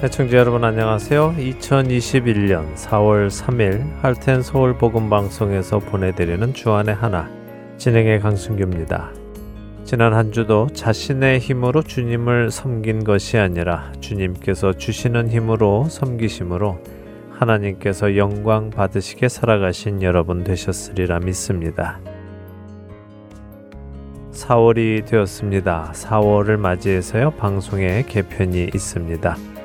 애청자 여러분 안녕하세요. 2021년 4월 3일 할텐 서울 복음 방송에서 보내드리는 주안의 하나 진행의 강승규입니다. 지난 한 주도 자신의 힘으로 주님을 섬긴 것이 아니라 주님께서 주시는 힘으로 섬기심으로 하나님께서 영광 받으시게 살아가신 여러분 되셨으리라 믿습니다. 4월이 되었습니다. 4월을 맞이해서요, 방송에 개편이 있습니다.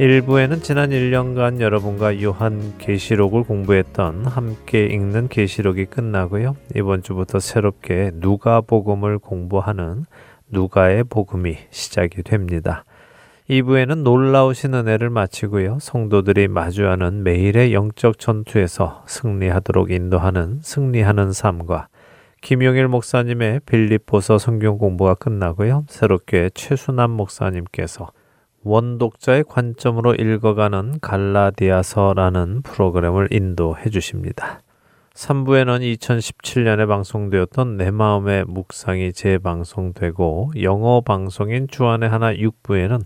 1부에는 지난 1년간 여러분과 요한 계시록을 공부했던 함께 읽는 계시록이 끝나고요. 이번 주부터 새롭게 누가복음을 공부하는 누가의 복음이 시작이 됩니다. 2부에는 놀라우신 은혜를 마치고요. 성도들이 마주하는 매일의 영적 전투에서 승리하도록 인도하는 승리하는 삶과 김용일 목사님의 빌립보서 성경 공부가 끝나고요. 새롭게 최순남 목사님께서 원독자의 관점으로 읽어가는 갈라디아서라는 프로그램을 인도해 주십니다. 3부에는 2017년에 방송되었던 내 마음의 묵상이 재방송되고 영어 방송인 주안의 하나 6부에는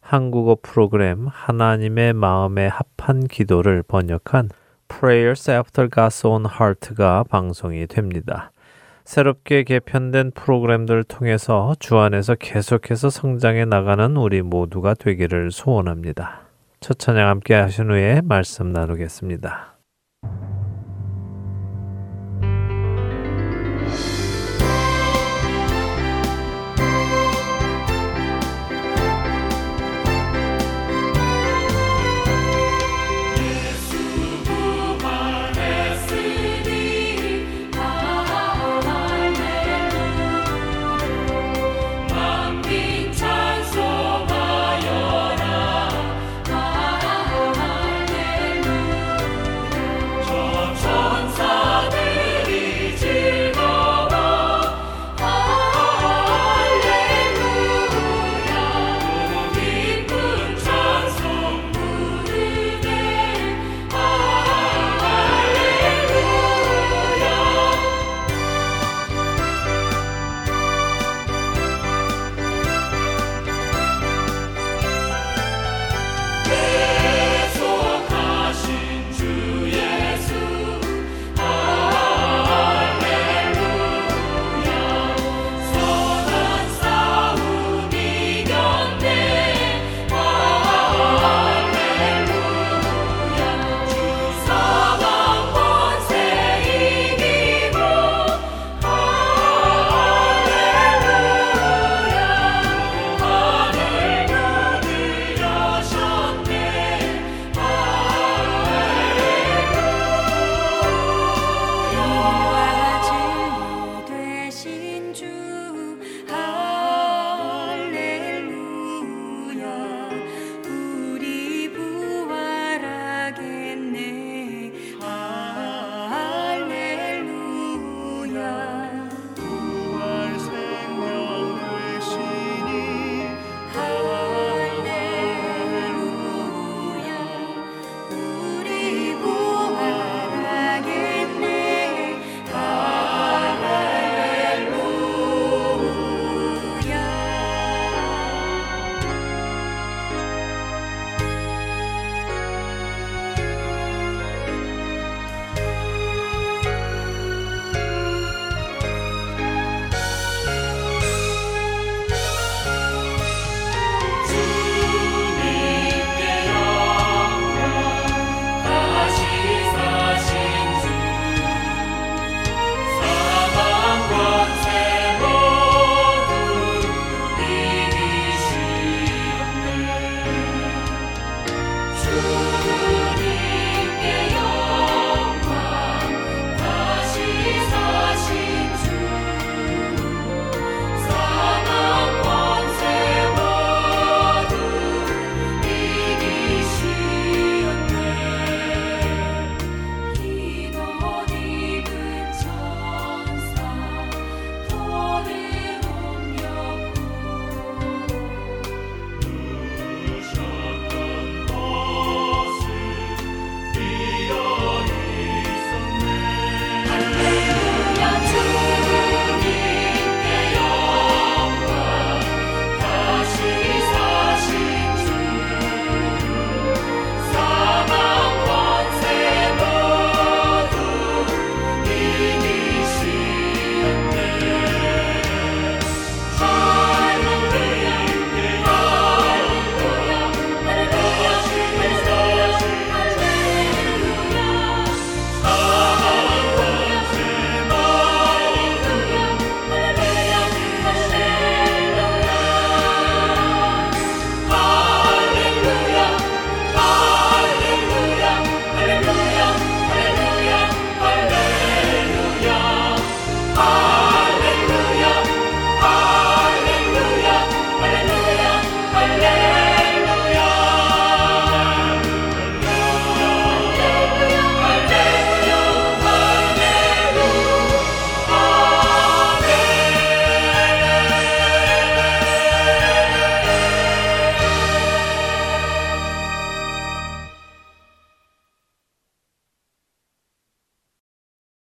한국어 프로그램 하나님의 마음에 합한 기도를 번역한 Prayers After God's Own Heart가 방송이 됩니다. 새롭게 개편된 프로그램들을 통해서 주 안에서 계속해서 성장해 나가는 우리 모두가 되기를 소원합니다. 첫 찬양 함께 하신 후에 말씀 나누겠습니다.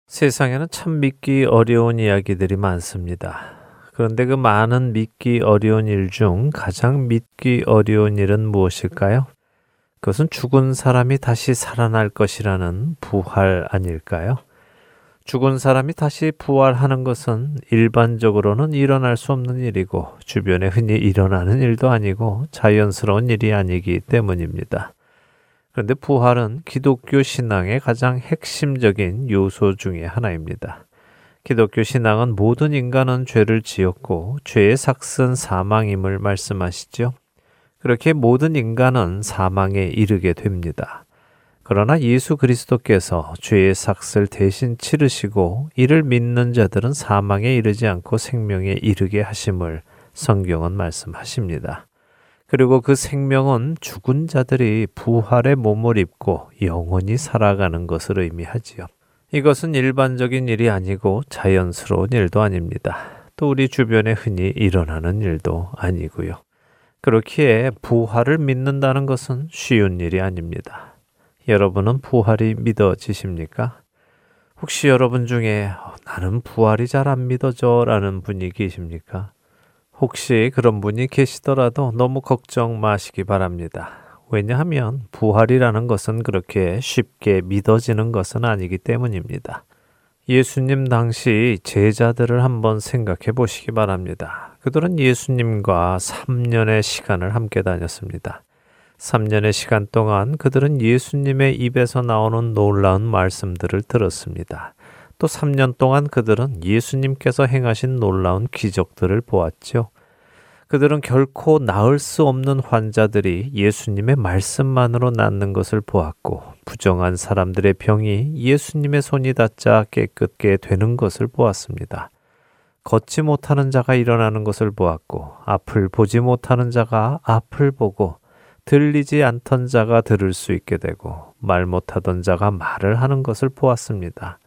세상에는 참 믿기 어려운 이야기들이 많습니다. 그런데 그 많은 믿기 어려운 일 중 가장 믿기 어려운 일은 무엇일까요? 그것은 죽은 사람이 다시 살아날 것이라는 부활 아닐까요? 죽은 사람이 다시 부활하는 것은 일반적으로는 일어날 수 없는 일이고 주변에 흔히 일어나는 일도 아니고 자연스러운 일이 아니기 때문입니다. 그런데 부활은 기독교 신앙의 가장 핵심적인 요소 중의 하나입니다. 기독교 신앙은 모든 인간은 죄를 지었고 죄의 삭은 사망임을 말씀하시죠. 그렇게 모든 인간은 사망에 이르게 됩니다. 그러나 예수 그리스도께서 죄의 삭을 대신 치르시고 이를 믿는 자들은 사망에 이르지 않고 생명에 이르게 하심을 성경은 말씀하십니다. 그리고 그 생명은 죽은 자들이 부활의 몸을 입고 영원히 살아가는 것을 의미하지요. 이것은 일반적인 일이 아니고 자연스러운 일도 아닙니다. 또 우리 주변에 흔히 일어나는 일도 아니고요. 그렇기에 부활을 믿는다는 것은 쉬운 일이 아닙니다. 여러분은 부활이 믿어지십니까? 혹시 여러분 중에 나는 부활이 잘 안 믿어져 라는 분이 계십니까? 혹시 그런 분이 계시더라도 너무 걱정 마시기 바랍니다. 왜냐하면 부활이라는 것은 그렇게 쉽게 믿어지는 것은 아니기 때문입니다. 예수님 당시 제자들을 한번 생각해 보시기 바랍니다. 그들은 예수님과 3년의 시간을 함께 다녔습니다. 3년의 시간 동안 그들은 예수님의 입에서 나오는 놀라운 말씀들을 들었습니다. 또 3년 동안 그들은 예수님께서 행하신 놀라운 기적들을 보았죠. 그들은 결코 나을 수 없는 환자들이 예수님의 말씀만으로 낫는 것을 보았고, 부정한 사람들의 병이 예수님의 손이 닿자 깨끗게 되는 것을 보았습니다. 걷지 못하는 자가 일어나는 것을 보았고, 앞을 보지 못하는 자가 앞을 보고, 들리지 않던 자가 들을 수 있게 되고, 말 못하던 자가 말을 하는 것을 보았습니다.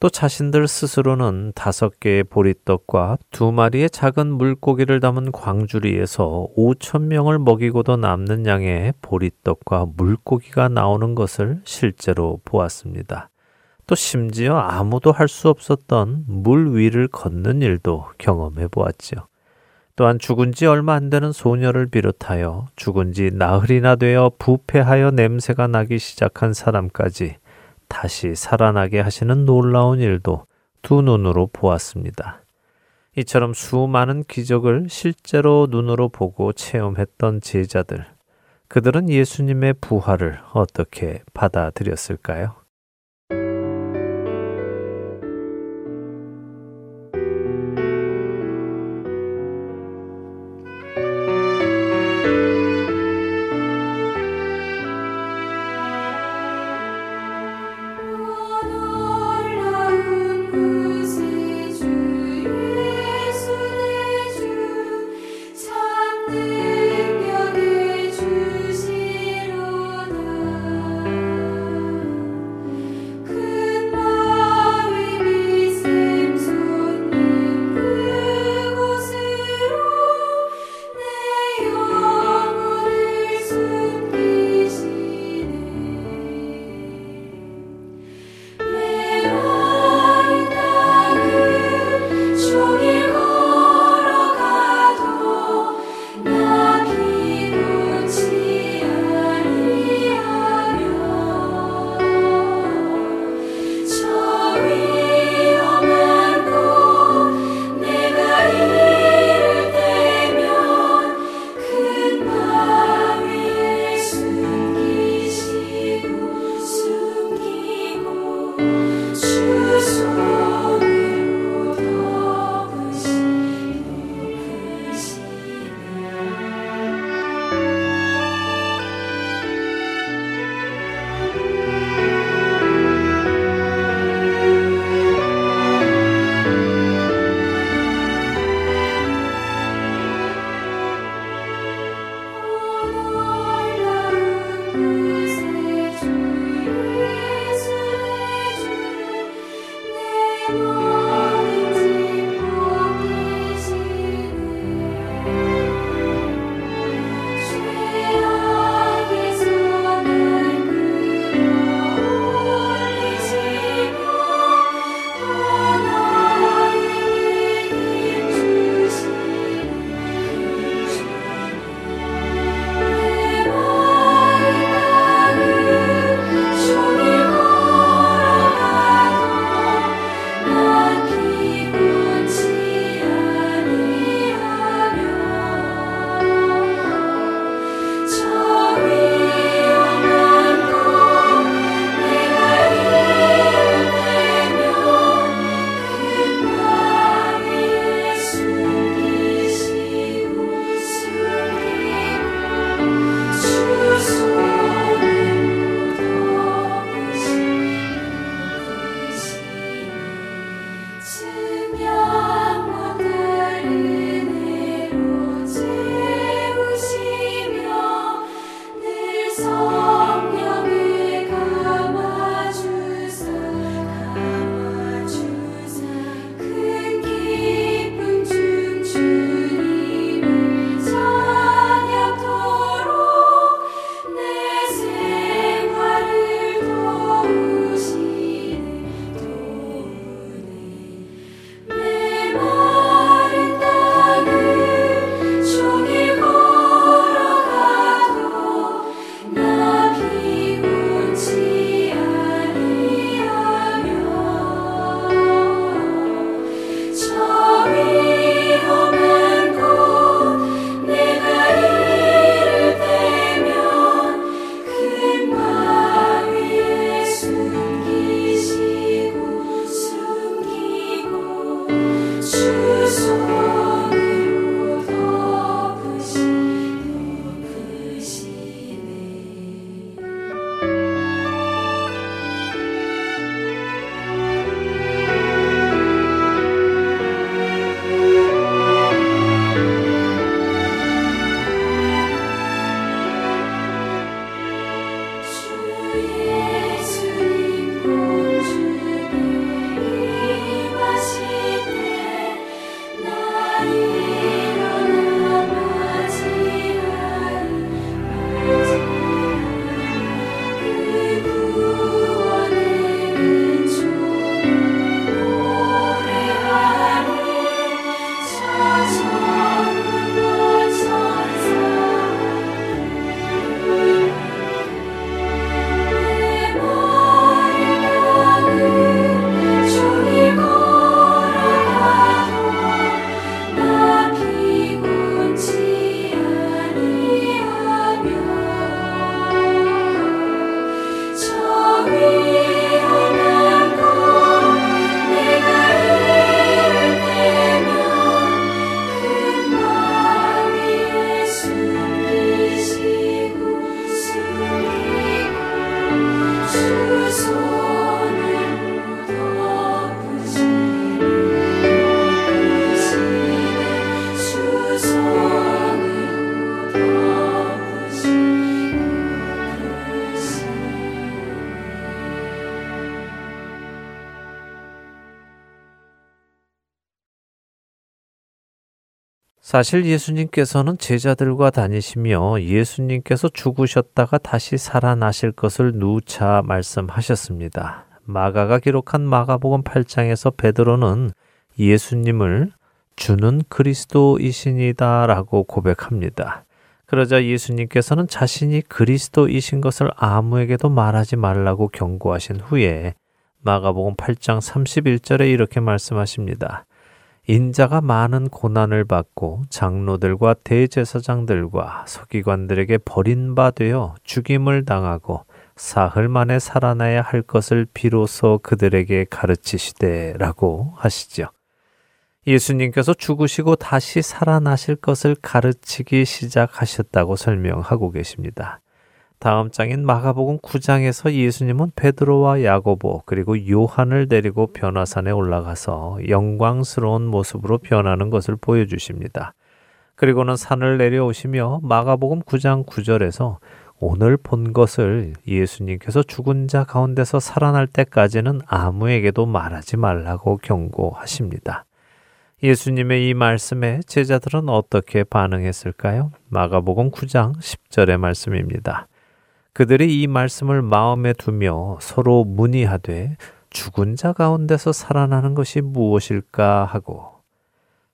또 자신들 스스로는 다섯 개의 보리떡과 두 마리의 작은 물고기를 담은 광주리에서 오천 명을 먹이고도 남는 양의 보리떡과 물고기가 나오는 것을 실제로 보았습니다. 또 심지어 아무도 할 수 없었던 물 위를 걷는 일도 경험해 보았지요. 또한 죽은 지 얼마 안 되는 소녀를 비롯하여 죽은 지 나흘이나 되어 부패하여 냄새가 나기 시작한 사람까지 다시 살아나게 하시는 놀라운 일도 두 눈으로 보았습니다. 이처럼 수많은 기적을 실제로 눈으로 보고 체험했던 제자들, 그들은 예수님의 부활을 어떻게 받아들였을까요? 사실 예수님께서는 제자들과 다니시며 예수님께서 죽으셨다가 다시 살아나실 것을 누차 말씀하셨습니다. 마가가 기록한 마가복음 8장에서 베드로는 예수님을 주는 그리스도이신이다라고 고백합니다. 그러자 예수님께서는 자신이 그리스도이신 것을 아무에게도 말하지 말라고 경고하신 후에 마가복음 8장 31절에 이렇게 말씀하십니다. 인자가 많은 고난을 받고 장로들과 대제사장들과 서기관들에게 되어 죽임을 당하고 사흘 만에 살아나야 할 것을 비로소 그들에게 가르치시되라고 하시죠. 예수님께서 죽으시고 다시 살아나실 것을 가르치기 시작하셨다고 설명하고 계십니다. 다음 장인 마가복음 9장에서 예수님은 베드로와 야고보 그리고 요한을 데리고 변화산에 올라가서 영광스러운 모습으로 변하는 것을 보여주십니다. 그리고는 산을 내려오시며 마가복음 9장 9절에서 오늘 본 것을 예수님께서 죽은 자 가운데서 살아날 때까지는 아무에게도 말하지 말라고 경고하십니다. 예수님의 이 말씀에 제자들은 어떻게 반응했을까요? 마가복음 9장 10절의 말씀입니다. 그들이 이 말씀을 마음에 두며 서로 문의하되 죽은 자 가운데서 살아나는 것이 무엇일까 하고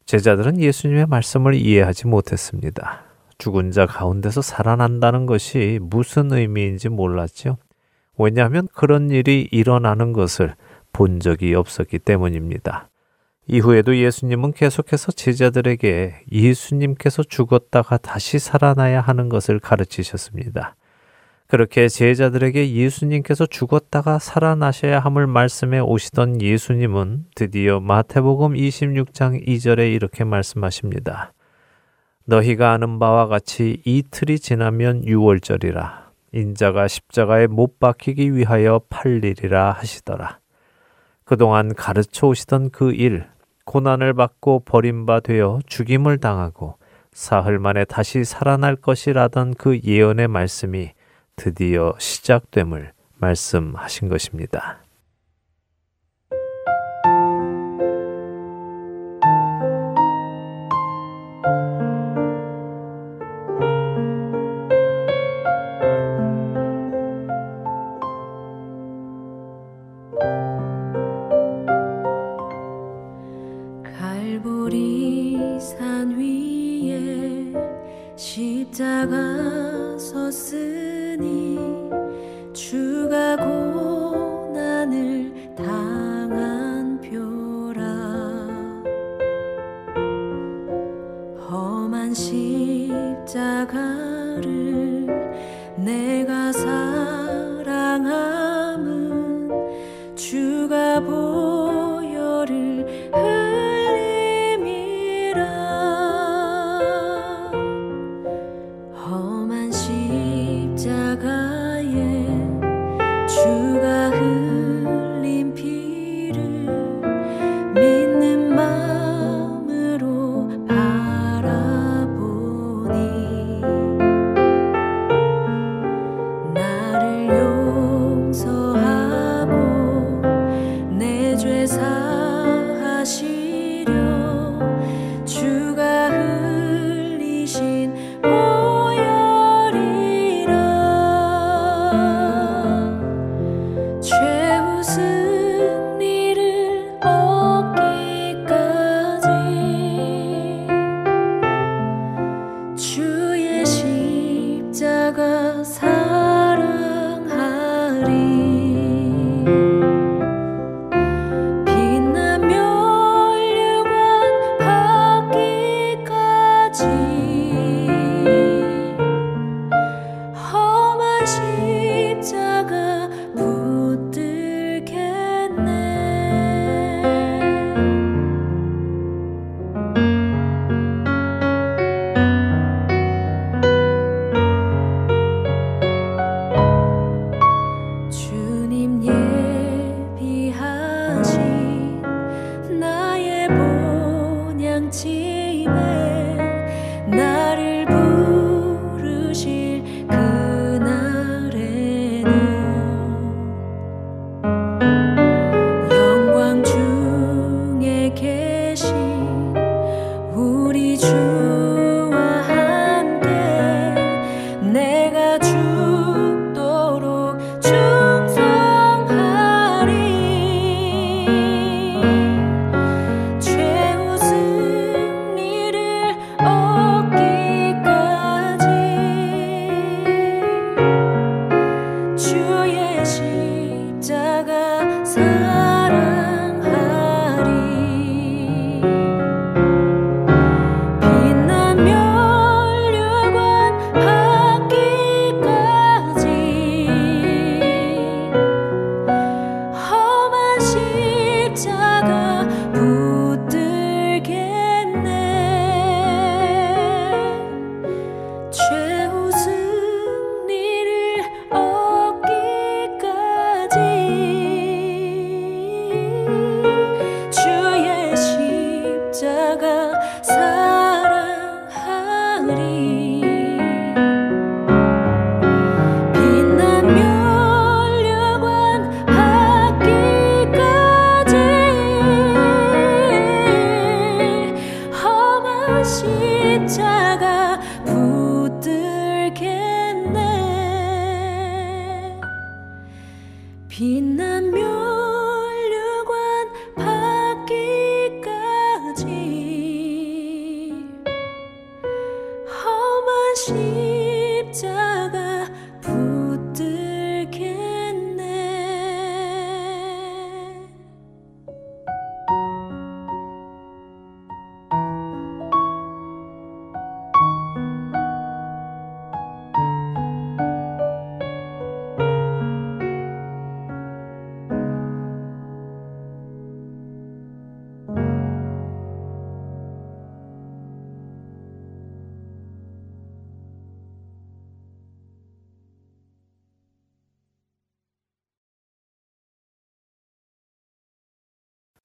제자들은 예수님의 말씀을 이해하지 못했습니다. 죽은 자 가운데서 살아난다는 것이 무슨 의미인지 몰랐죠. 왜냐하면 그런 일이 일어나는 것을 본 적이 없었기 때문입니다. 이후에도 예수님은 계속해서 제자들에게 예수님께서 죽었다가 다시 살아나야 하는 것을 가르치셨습니다. 그렇게 제자들에게 예수님께서 죽었다가 살아나셔야 함을 말씀해 오시던 예수님은 드디어 마태복음 26장 2절에 이렇게 말씀하십니다. 너희가 아는 바와 같이 이틀이 지나면 6월절이라 인자가 십자가에 못 박히기 위하여 팔리리라 하시더라. 그동안 가르쳐 오시던 그 일, 고난을 받고 버림바 되어 죽임을 당하고 사흘 만에 다시 살아날 것이라던 그 예언의 말씀이 드디어 시작됨을 말씀하신 것입니다.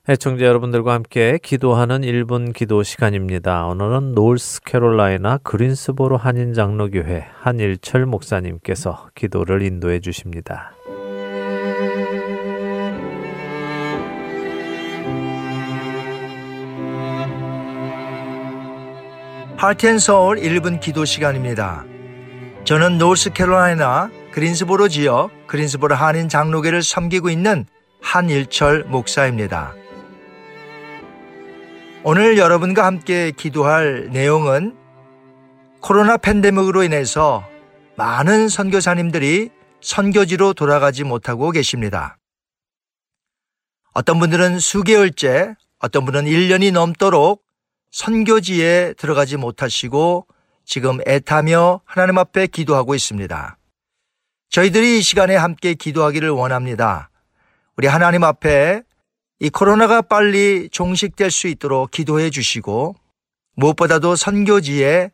애청자 여러분들과 함께 기도하는 1분 기도 시간입니다. 오늘은 노스캐롤라이나 그린스보로 한인 장로교회 한일철 목사님께서 기도를 인도해 주십니다. 하트앤 서울 1분 기도 시간입니다. 저는 노스캐롤라이나 그린스보로 지역 그린스보로 한인 장로교를 섬기고 있는 한일철 목사입니다. 오늘 여러분과 함께 기도할 내용은 코로나 팬데믹으로 인해서 많은 선교사님들이 선교지로 돌아가지 못하고 계십니다. 어떤 분들은 수개월째, 어떤 분은 1년이 넘도록 선교지에 들어가지 못하시고 지금 애타며 하나님 앞에 기도하고 있습니다. 저희들이 이 시간에 함께 기도하기를 원합니다. 우리 하나님 앞에 이 코로나가 빨리 종식될 수 있도록 기도해 주시고 무엇보다도 선교지에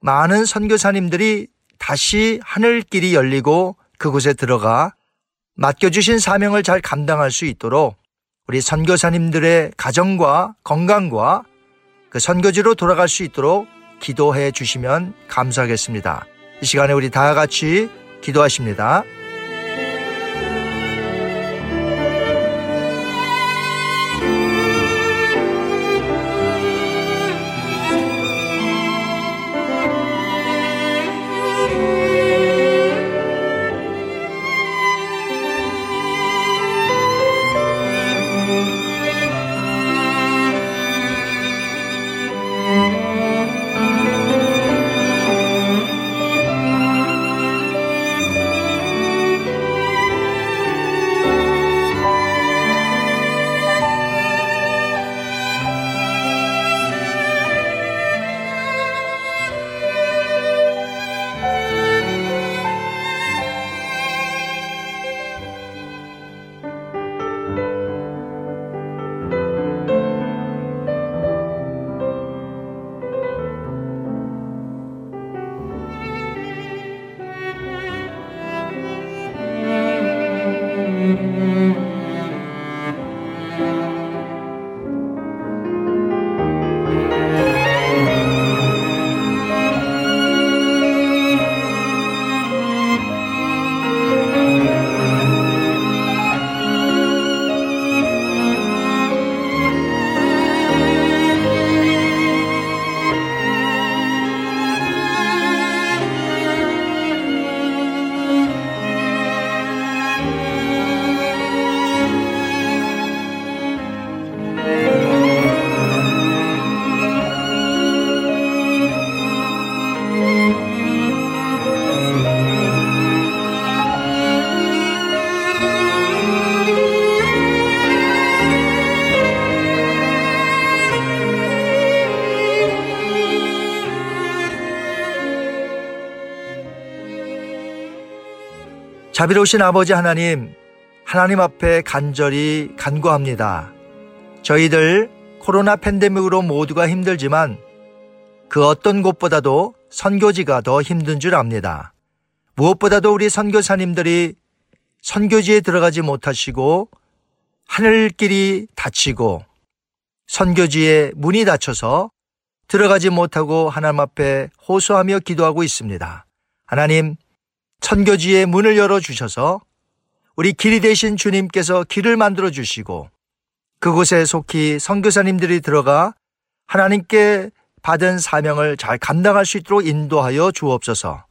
많은 선교사님들이 다시 하늘길이 열리고 그곳에 들어가 맡겨주신 사명을 잘 감당할 수 있도록 우리 선교사님들의 가정과 건강과 그 선교지로 돌아갈 수 있도록 기도해 주시면 감사하겠습니다. 이 시간에 우리 다 같이 기도하십니다. 자비로우신 아버지 하나님, 하나님 앞에 간절히 간구합니다. 저희들 코로나 팬데믹으로 모두가 힘들지만 그 어떤 곳보다도 선교지가 더 힘든 줄 압니다. 무엇보다도 우리 선교사님들이 선교지에 들어가지 못하시고 하늘길이 닫히고 선교지에 문이 닫혀서 들어가지 못하고 하나님 앞에 호소하며 기도하고 있습니다. 하나님, 선교지의 문을 열어주셔서 우리 길이 되신 주님께서 길을 만들어 주시고 그곳에 속히 선교사님들이 들어가 하나님께 받은 사명을 잘 감당할 수 있도록 인도하여 주옵소서.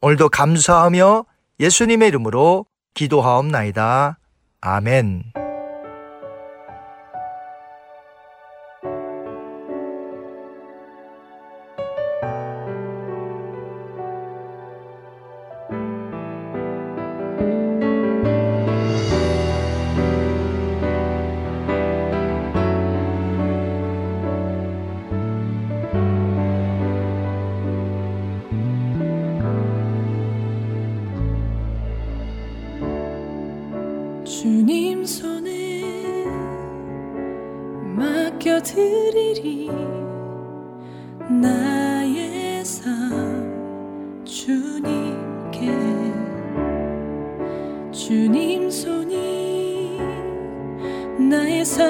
오늘도 감사하며 예수님의 이름으로 기도하옵나이다. 아멘.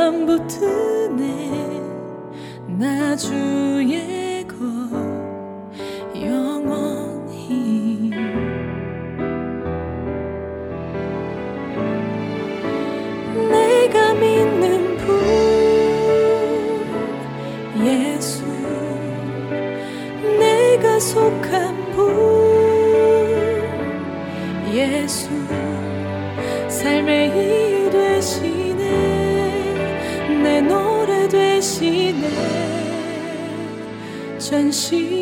삶 붙드네. 나 주의 전심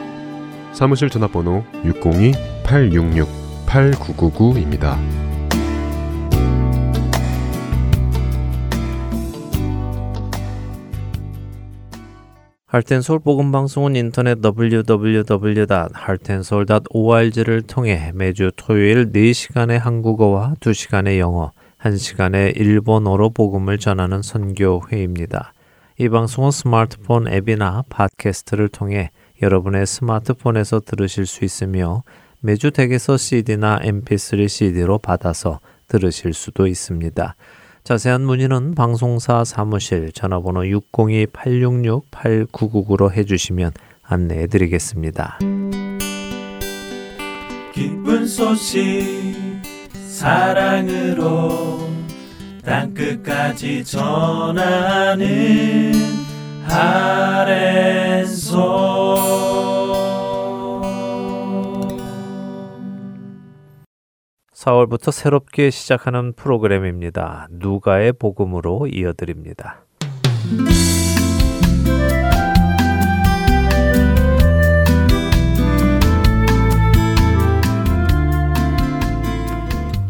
사무실 전화번호 602-866-8999입니다. 할텐 서울 복음 방송은 인터넷 www.hartenseoul.org를 통해 매주 토요일 4시간의 한국어와 2시간의 영어, 1시간의 일본어로 복음을 전하는 선교회입니다. 이 방송은 스마트폰 앱이나 팟캐스트를 통해 여러분의 스마트폰에서 들으실 수 있으며 매주 댁에서 CD나 MP3 CD로 받아서 들으실 수도 있습니다. 자세한 문의는 방송사 사무실 전화번호 602-866-8999로 해주시면 안내해 드리겠습니다. 기쁜 소식 사랑으로 땅끝까지 전하는 4월부터 새롭게 시작하는 프로그램입니다. 누가의 복음으로 이어드립니다.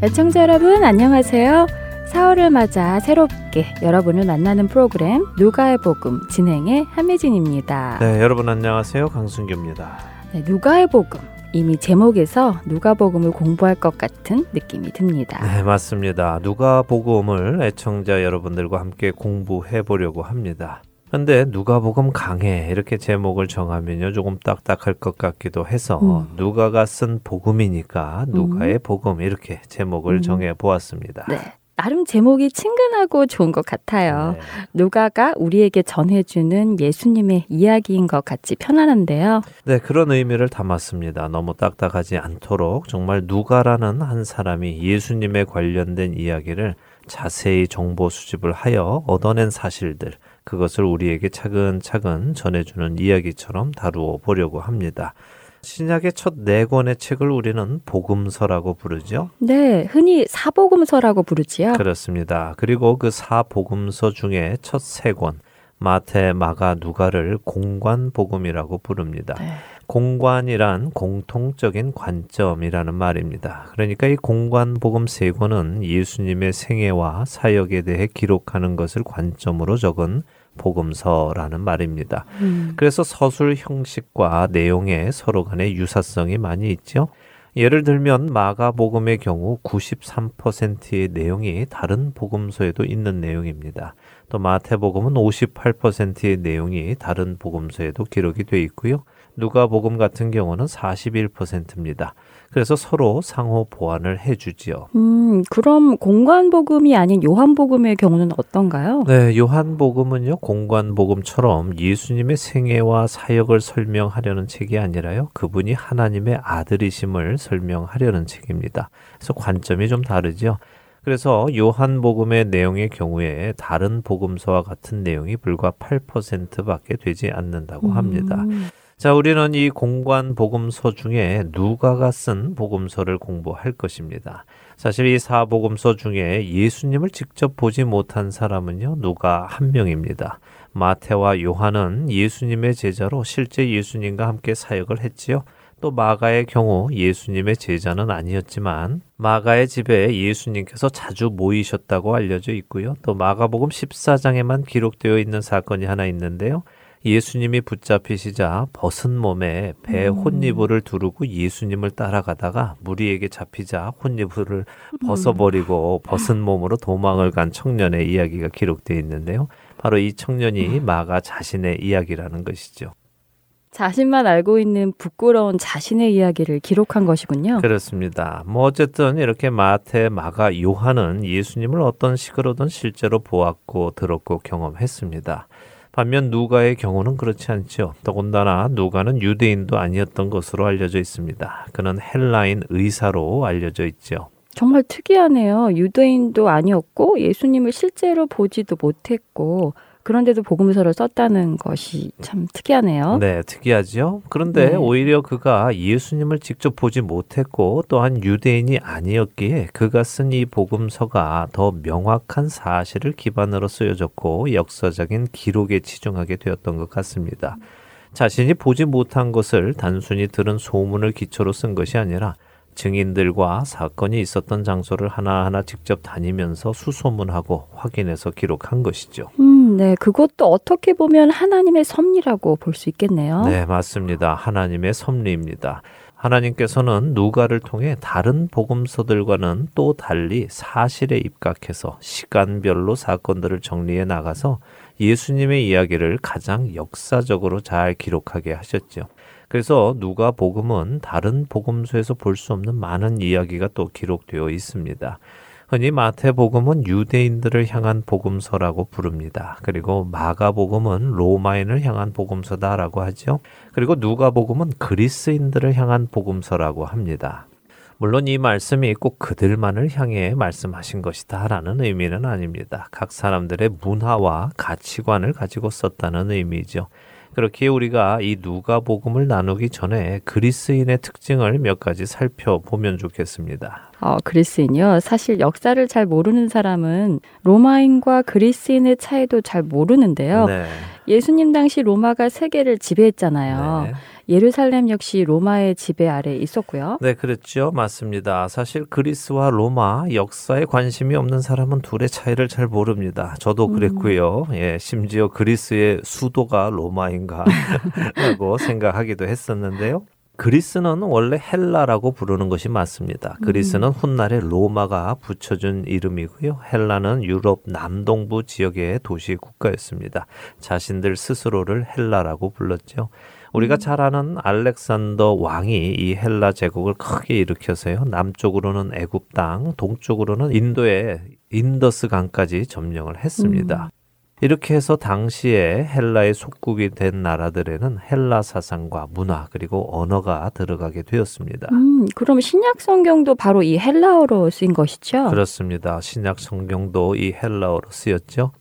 애청자 여러분 안녕하세요. 4월을 맞아 새롭게 여러분을 만나는 프로그램 누가의 복음 진행의 함혜진입니다. 네, 여러분 안녕하세요. 강순규입니다. 네, 누가의 복음 이미 제목에서 누가복음을 공부할 것 같은 느낌이 듭니다. 네, 맞습니다. 누가복음을 애청자 여러분들과 함께 공부해 보려고 합니다. 근데 누가복음 강해 이렇게 제목을 정하면요 조금 딱딱할 것 같기도 해서 음. 누가가 쓴 복음이니까 누가의 복음 이렇게 제목을 음. 정해 보았습니다. 네. 나름 제목이 친근하고 좋은 것 같아요. 네. 누가가 우리에게 전해주는 예수님의 이야기인 것 같이 편안한데요. 네, 그런 의미를 담았습니다. 너무 딱딱하지 않도록 정말 누가라는 한 사람이 예수님에 관련된 이야기를 자세히 정보 수집을 하여 얻어낸 사실들, 그것을 우리에게 차근차근 전해주는 이야기처럼 다루어 보려고 합니다. 신약의 첫 네 권의 책을 우리는 복음서라고 부르죠. 네, 흔히 사복음서라고 부르지요. 그렇습니다. 그리고 그 사복음서 중에 첫 세 권, 마태, 마가, 누가를 공관 복음이라고 부릅니다. 네. 공관이란 공통적인 관점이라는 말입니다. 그러니까 이 공관 복음 세 권은 예수님의 생애와 사역에 대해 기록하는 것을 관점으로 적은 복음서라는 말입니다. 음, 그래서 서술 형식과 내용에 서로 간의 유사성이 많이 있죠. 예를 들면 마가복음의 경우 93%의 내용이 다른 복음서에도 있는 내용입니다. 또 마태복음은 58%의 내용이 다른 복음서에도 기록이 되어 있고요. 누가복음 같은 경우는 41%입니다. 그래서 서로 상호 보완을 해주지요. 음, 그럼 공관복음이 아닌 요한복음의 경우는 어떤가요? 네, 요한복음은요, 공관복음처럼 예수님의 생애와 사역을 설명하려는 책이 아니라요, 그분이 하나님의 아들이심을 설명하려는 책입니다. 그래서 관점이 좀 다르죠. 그래서 요한복음의 내용의 경우에 다른 복음서와 같은 내용이 불과 8%밖에 되지 않는다고 합니다. 음, 자, 우리는 이 공관 복음서 중에 누가가 쓴 복음서를 공부할 것입니다. 사실 이 사복음서 중에 예수님을 직접 보지 못한 사람은요, 누가 한 명입니다. 마태와 요한은 예수님의 제자로 실제 예수님과 함께 사역을 했지요. 또 마가의 경우 예수님의 제자는 아니었지만 마가의 집에 예수님께서 자주 모이셨다고 알려져 있고요. 또 마가복음 14장에만 기록되어 있는 사건이 하나 있는데요. 예수님이 붙잡히시자 벗은 몸에 배 음. 혼니부를 두르고 예수님을 따라가다가 무리에게 잡히자 혼니부를 벗어버리고 벗은 몸으로 도망을 간 청년의 이야기가 기록되어 있는데요. 바로 이 청년이 마가 자신의 이야기라는 것이죠. 자신만 알고 있는 부끄러운 자신의 이야기를 기록한 것이군요. 그렇습니다. 뭐 어쨌든 이렇게 마태, 마가, 요한은 예수님을 어떤 식으로든 실제로 보았고 들었고 경험했습니다. 반면 누가의 경우는 그렇지 않죠. 더군다나 누가는 유대인도 아니었던 것으로 알려져 있습니다. 그는 헬라인 의사로 알려져 있죠. 정말 특이하네요. 유대인도 아니었고 예수님을 실제로 보지도 못했고 그런데도 복음서를 썼다는 것이 참 특이하네요. 네, 특이하죠. 그런데 네. 오히려 그가 예수님을 직접 보지 못했고 또한 유대인이 아니었기에 그가 쓴 이 복음서가 더 명확한 사실을 기반으로 쓰여졌고 역사적인 기록에 치중하게 되었던 것 같습니다. 자신이 보지 못한 것을 단순히 들은 소문을 기초로 쓴 것이 아니라 증인들과 사건이 있었던 장소를 하나하나 직접 다니면서 수소문하고 확인해서 기록한 것이죠. 음, 네. 그것도 어떻게 보면 하나님의 섭리라고 볼 수 있겠네요. 네, 맞습니다. 하나님의 섭리입니다. 하나님께서는 누가를 통해 다른 복음서들과는 또 달리 사실에 입각해서 시간별로 사건들을 정리해 나가서 예수님의 이야기를 가장 역사적으로 잘 기록하게 하셨죠. 그래서 누가 복음은 다른 복음서에서 볼 수 없는 많은 이야기가 또 기록되어 있습니다. 흔히 마태복음은 유대인들을 향한 복음서라고 부릅니다. 그리고 마가복음은 로마인을 향한 복음서다라고 하죠. 그리고 누가복음은 그리스인들을 향한 복음서라고 합니다. 물론 이 말씀이 꼭 그들만을 향해 말씀하신 것이다라는 의미는 아닙니다. 각 사람들의 문화와 가치관을 가지고 썼다는 의미죠. 그렇게 우리가 이 누가복음을 나누기 전에 그리스인의 특징을 몇 가지 살펴보면 좋겠습니다. 어, 그리스인요. 사실 역사를 잘 모르는 사람은 로마인과 그리스인의 차이도 잘 모르는데요. 네. 예수님 당시 로마가 세계를 지배했잖아요. 네. 예루살렘 역시 로마의 지배 아래 있었고요. 네, 그렇죠. 맞습니다. 사실 그리스와 로마 역사에 관심이 없는 사람은 둘의 차이를 잘 모릅니다. 저도 음. 그랬고요. 예, 심지어 그리스의 수도가 로마인가 라고 생각하기도 했었는데요. 그리스는 원래 헬라라고 부르는 것이 맞습니다. 그리스는 훗날에 로마가 붙여준 이름이고요. 헬라는 유럽 남동부 지역의 도시 국가였습니다. 자신들 스스로를 헬라라고 불렀죠. 우리가 잘 아는 알렉산더 왕이 이 헬라 제국을 크게 일으켜서요. 남쪽으로는 애굽 땅, 동쪽으로는 인도의 인더스 강까지 점령을 했습니다. 이렇게 해서 당시에 헬라의 속국이 된 나라들에는 헬라 사상과 문화 그리고 언어가 들어가게 되었습니다. 음, 그럼 신약 성경도 바로 이 헬라어로 쓰인 것이죠? 그렇습니다. 신약 성경도 이 헬라어로 쓰였죠.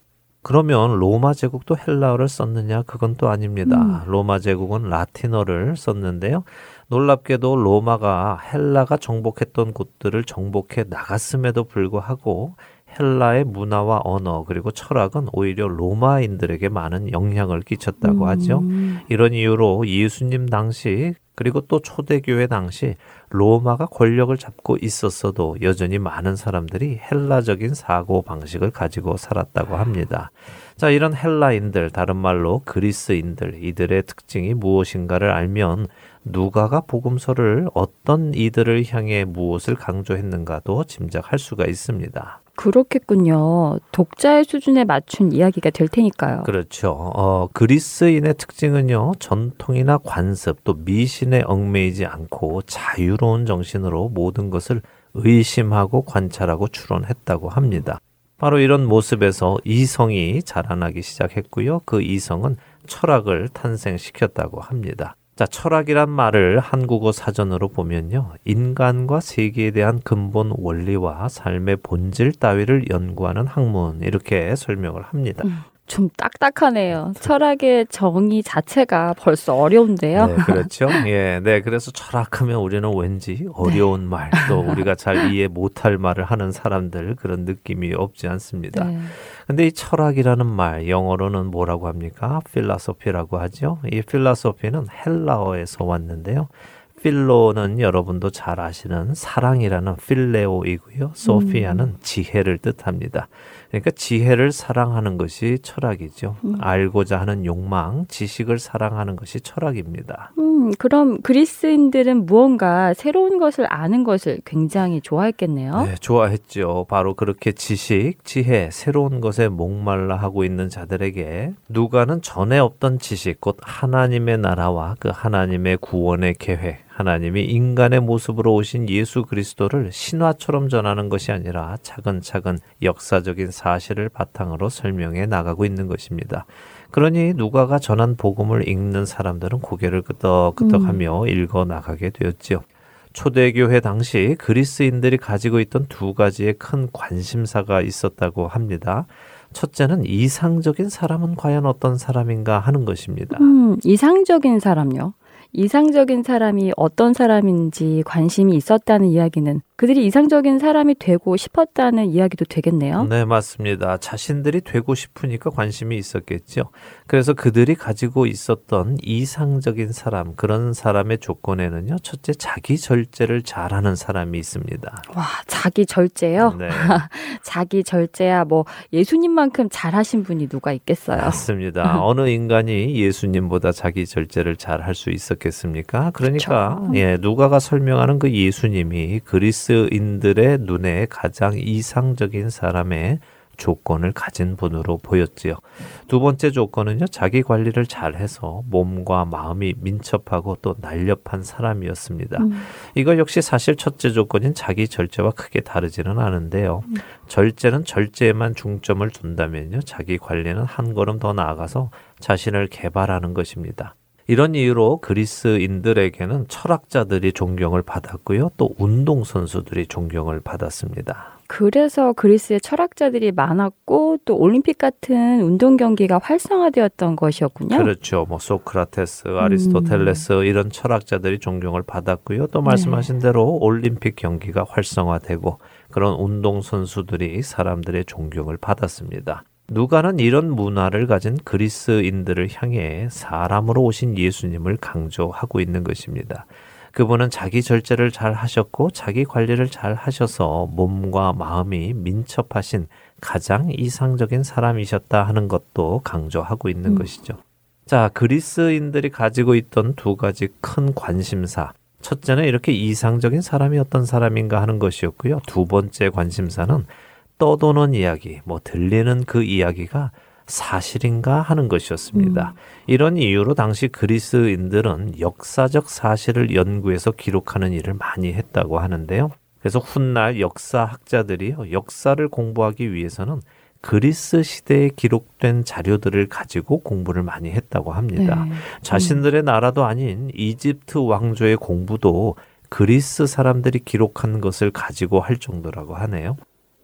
그러면 로마 제국도 헬라어를 썼느냐? 그건 또 아닙니다. 로마 제국은 라틴어를 썼는데요. 놀랍게도 로마가 헬라가 정복했던 곳들을 정복해 나갔음에도 불구하고 헬라의 문화와 언어 그리고 철학은 오히려 로마인들에게 많은 영향을 끼쳤다고 하죠. 음. 이런 이유로 예수님 당시 그리고 또 초대교회 당시 로마가 권력을 잡고 있었어도 여전히 많은 사람들이 헬라적인 사고 방식을 가지고 살았다고 합니다. 자, 이런 헬라인들, 다른 말로 그리스인들, 이들의 특징이 무엇인가를 알면 누가가 복음서를 어떤 이들을 향해 무엇을 강조했는가도 짐작할 수가 있습니다. 그렇겠군요. 독자의 수준에 맞춘 이야기가 될 테니까요. 그렇죠. 어, 그리스인의 특징은요, 전통이나 관습 또 미신에 얽매이지 않고 자유로운 정신으로 모든 것을 의심하고 관찰하고 추론했다고 합니다. 바로 이런 모습에서 이성이 자라나기 시작했고요. 그 이성은 철학을 탄생시켰다고 합니다. 자, 철학이란 말을 한국어 사전으로 보면요. 인간과 세계에 대한 근본 원리와 삶의 본질 따위를 연구하는 학문 이렇게 설명을 합니다. 좀 딱딱하네요. 철학의 정의 자체가 벌써 어려운데요. 네, 그렇죠. 예, 네, 그래서 철학하면 우리는 왠지 어려운 말, 또 우리가 잘 이해 못할 말을 하는 사람들 그런 느낌이 없지 않습니다. 네. 근데 이 철학이라는 말 영어로는 뭐라고 합니까? 필라소피라고 하죠. 이 필라소피는 헬라어에서 왔는데요. 필로는 여러분도 잘 아시는 사랑이라는 필레오이고요. 소피아는 지혜를 뜻합니다. 그러니까 지혜를 사랑하는 것이 철학이죠. 알고자 하는 욕망, 지식을 사랑하는 것이 철학입니다. 음, 그럼 그리스인들은 무언가 새로운 것을 아는 것을 굉장히 좋아했겠네요. 네, 좋아했죠. 바로 그렇게 지식, 지혜, 새로운 것에 목말라 하고 있는 자들에게 누가는 전에 없던 지식, 곧 하나님의 나라와 그 하나님의 구원의 계획, 하나님이 인간의 모습으로 오신 예수 그리스도를 신화처럼 전하는 것이 아니라 차근차근 역사적인 사실을 바탕으로 설명해 나가고 있는 것입니다. 그러니 누가가 전한 복음을 읽는 사람들은 고개를 끄덕끄덕하며 읽어 나가게 되었지요. 초대교회 당시 그리스인들이 가지고 있던 두 가지의 큰 관심사가 있었다고 합니다. 첫째는 이상적인 사람은 과연 어떤 사람인가 하는 것입니다. 음, 이상적인 사람요. 이상적인 사람이 어떤 사람인지 관심이 있었다는 이야기는 그들이 이상적인 사람이 되고 싶었다는 이야기도 되겠네요. 네, 맞습니다. 자신들이 되고 싶으니까 관심이 있었겠죠. 그래서 그들이 가지고 있었던 이상적인 사람, 그런 사람의 조건에는요, 첫째, 자기 절제를 잘하는 사람이 있습니다. 와, 자기 절제요? 네. 자기 절제야 뭐 예수님만큼 잘하신 분이 누가 있겠어요. 맞습니다. 어느 인간이 예수님보다 자기 절제를 잘 할 수 있었겠습니까? 그러니까 그쵸. 예, 누가가 설명하는 그 예수님이 그리스 인들의 눈에 가장 이상적인 사람의 조건을 가진 분으로 보였지요. 두 번째 조건은요, 자기 관리를 잘해서 몸과 마음이 민첩하고 또 날렵한 사람이었습니다. 음. 이거 역시 사실 첫째 조건인 자기 절제와 크게 다르지는 않은데요. 음. 절제는 절제에만 중점을 둔다면요. 자기 관리는 한 걸음 더 나아가서 자신을 개발하는 것입니다. 이런 이유로 그리스인들에게는 철학자들이 존경을 받았고요. 또 운동선수들이 존경을 받았습니다. 그래서 그리스에 철학자들이 많았고 또 올림픽 같은 운동 경기가 활성화되었던 것이었군요. 그렇죠. 뭐 소크라테스, 아리스토텔레스 이런 철학자들이 존경을 받았고요. 또 말씀하신 대로 올림픽 경기가 활성화되고 그런 운동 선수들이 사람들의 존경을 받았습니다. 누가는 이런 문화를 가진 그리스인들을 향해 사람으로 오신 예수님을 강조하고 있는 것입니다. 그분은 자기 절제를 잘 하셨고 자기 관리를 잘 하셔서 몸과 마음이 민첩하신 가장 이상적인 사람이셨다 하는 것도 강조하고 있는 음. 것이죠. 자, 그리스인들이 가지고 있던 두 가지 큰 관심사. 첫째는 이렇게 이상적인 사람이 어떤 사람인가 하는 것이었고요. 두 번째 관심사는 떠도는 이야기, 뭐 들리는 그 이야기가 사실인가 하는 것이었습니다. 이런 이유로 당시 그리스인들은 역사적 사실을 연구해서 기록하는 일을 많이 했다고 하는데요. 그래서 훗날 역사학자들이요, 역사를 공부하기 위해서는 그리스 시대에 기록된 자료들을 가지고 공부를 많이 했다고 합니다. 네. 자신들의 나라도 아닌 이집트 왕조의 공부도 그리스 사람들이 기록한 것을 가지고 할 정도라고 하네요.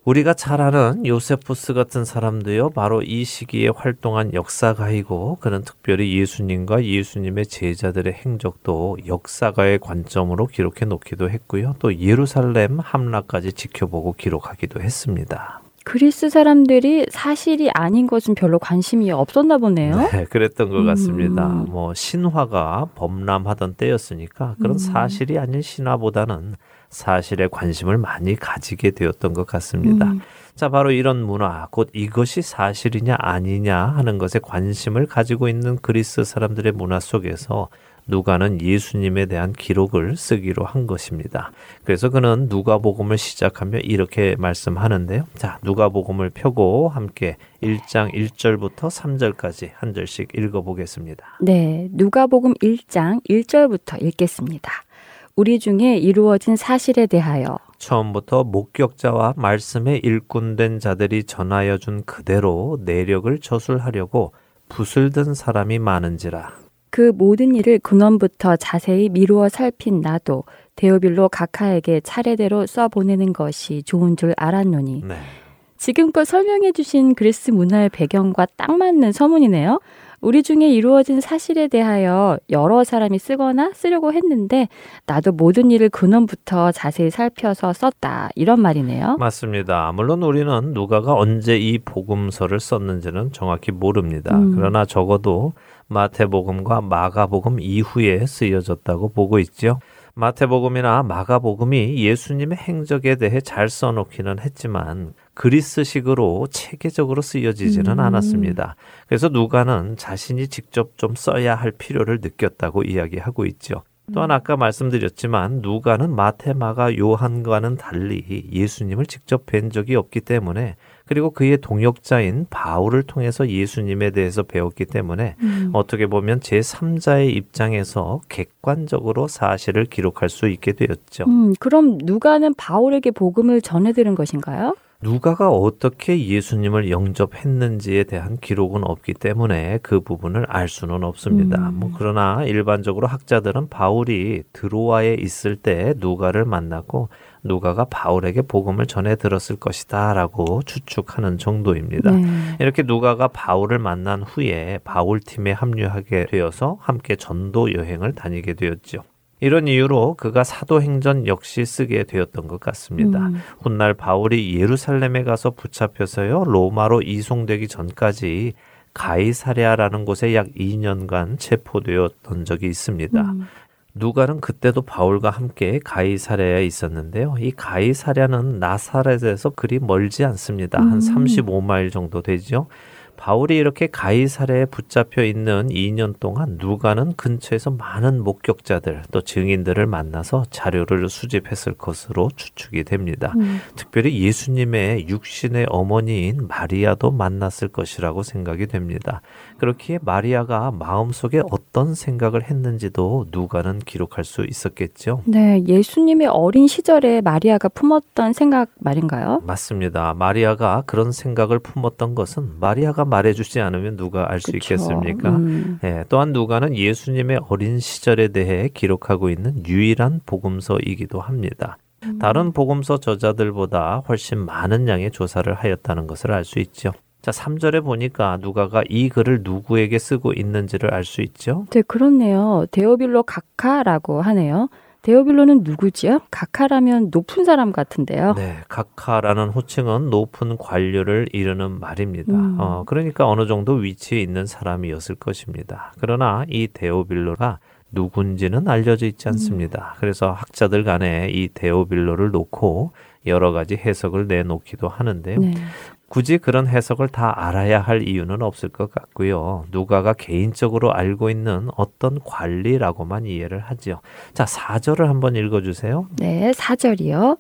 우리가 잘 아는 요세푸스 같은 사람도요, 바로 이 시기에 활동한 역사가이고, 그는 특별히 예수님과 예수님의 제자들의 행적도 역사가의 관점으로 기록해 놓기도 했고요. 또 예루살렘 함락까지 지켜보고 기록하기도 했습니다. 그리스 사람들이 사실이 아닌 것은 별로 관심이 없었나 보네요. 네, 그랬던 것 같습니다. 음. 뭐 신화가 범람하던 때였으니까 그런 음. 사실이 아닌 신화보다는 사실에 관심을 많이 가지게 되었던 것 같습니다. 음. 자, 바로 이런 문화, 곧 이것이 사실이냐 아니냐 하는 것에 관심을 가지고 있는 그리스 사람들의 문화 속에서 누가는 예수님에 대한 기록을 쓰기로 한 것입니다. 그래서 그는 누가복음을 시작하며 이렇게 말씀하는데요. 자, 누가복음을 펴고 함께 1장 1절부터 3절까지 한 절씩 읽어 보겠습니다. 네, 누가복음 1장 1절부터 읽겠습니다. 우리 중에 이루어진 사실에 대하여 처음부터 목격자와 말씀에 일꾼된 자들이 전하여 준 그대로 내력을 저술하려고 붓을 든 사람이 많은지라. 그 모든 일을 근원부터 자세히 미루어 살핀 나도 데오빌로 각하에게 차례대로 써보내는 것이 좋은 줄 알았노니 네. 지금껏 설명해 주신 그리스 문화의 배경과 딱 맞는 서문이네요. 우리 중에 이루어진 사실에 대하여 여러 사람이 쓰거나 쓰려고 했는데 나도 모든 일을 근원부터 자세히 살펴서 썼다. 이런 말이네요. 맞습니다. 물론 우리는 누가가 언제 이 복음서를 썼는지는 정확히 모릅니다. 음. 그러나 적어도 마태복음과 마가복음 이후에 쓰여졌다고 보고 있죠. 마태복음이나 마가복음이 예수님의 행적에 대해 잘 써놓기는 했지만 그리스식으로 체계적으로 쓰여지지는 음. 않았습니다. 그래서 누가는 자신이 직접 좀 써야 할 필요를 느꼈다고 이야기하고 있죠. 또한 아까 말씀드렸지만 누가는 마태, 마가, 요한과는 달리 예수님을 직접 뵌 적이 없기 때문에 그리고 그의 동역자인 바울을 통해서 예수님에 대해서 배웠기 때문에 음. 어떻게 보면 제3자의 입장에서 객관적으로 사실을 기록할 수 있게 되었죠. 음, 그럼 누가는 바울에게 복음을 전해 들은 것인가요? 누가가 어떻게 예수님을 영접했는지에 대한 기록은 없기 때문에 그 부분을 알 수는 없습니다. 음. 뭐 그러나 일반적으로 학자들은 바울이 드로아에 있을 때 누가를 만났고 누가가 바울에게 복음을 전해 들었을 것이다라고 추측하는 정도입니다. 네. 이렇게 누가가 바울을 만난 후에 바울 팀에 합류하게 되어서 함께 전도 여행을 다니게 되었죠. 이런 이유로 그가 사도행전 역시 쓰게 되었던 것 같습니다. 음. 훗날 바울이 예루살렘에 가서 붙잡혀서요 로마로 이송되기 전까지 가이사랴라는 곳에 약 2년간 체포되었던 적이 있습니다. 음. 누가는 그때도 바울과 함께 가이사랴에 있었는데요. 이 가이사랴는 나사렛에서 그리 멀지 않습니다. 한 음. 35마일 정도 되죠. 바울이 이렇게 가이사랴에 붙잡혀 있는 2년 동안 누가는 근처에서 많은 목격자들 또 증인들을 만나서 자료를 수집했을 것으로 추측이 됩니다. 음. 특별히 예수님의 육신의 어머니인 마리아도 만났을 것이라고 생각이 됩니다. 그렇기에 마리아가 마음속에 어떤 생각을 했는지도 누가는 기록할 수 있었겠죠. 네, 예수님의 어린 시절에 마리아가 품었던 생각 말인가요? 맞습니다. 마리아가 그런 생각을 품었던 것은 마리아가 말해주지 않으면 누가 알 수. 있겠습니까? 음. 예, 또한 누가는 예수님의 어린 시절에 대해 기록하고 있는 유일한 복음서이기도 합니다. 음. 다른 복음서 저자들보다 훨씬 많은 양의 조사를 하였다는 것을 알 수 있죠. 자, 3절에 보니까 누가가 이 글을 누구에게 쓰고 있는지를 알 수 있죠. 네, 그렇네요. 데오빌로 각하라고 하네요. 데오빌로는 누구지요? 각하라면 높은 사람 같은데요. 네, 각하라는 호칭은 높은 관료를 이르는 말입니다. 음. 어, 그러니까 어느 정도 위치에 있는 사람이었을 것입니다. 그러나 이 데오빌로가 누군지는 알려져 있지 않습니다. 그래서 학자들 간에 이 데오빌로를 놓고 여러 가지 해석을 내놓기도 하는데요. 네. 굳이 그런 해석을 다 알아야 할 이유는 없을 것 같고요. 누가가 개인적으로 알고 있는 어떤 관리라고만 이해를 하지요. 자, 4절을 한번 읽어 주세요. 네, 4절이요.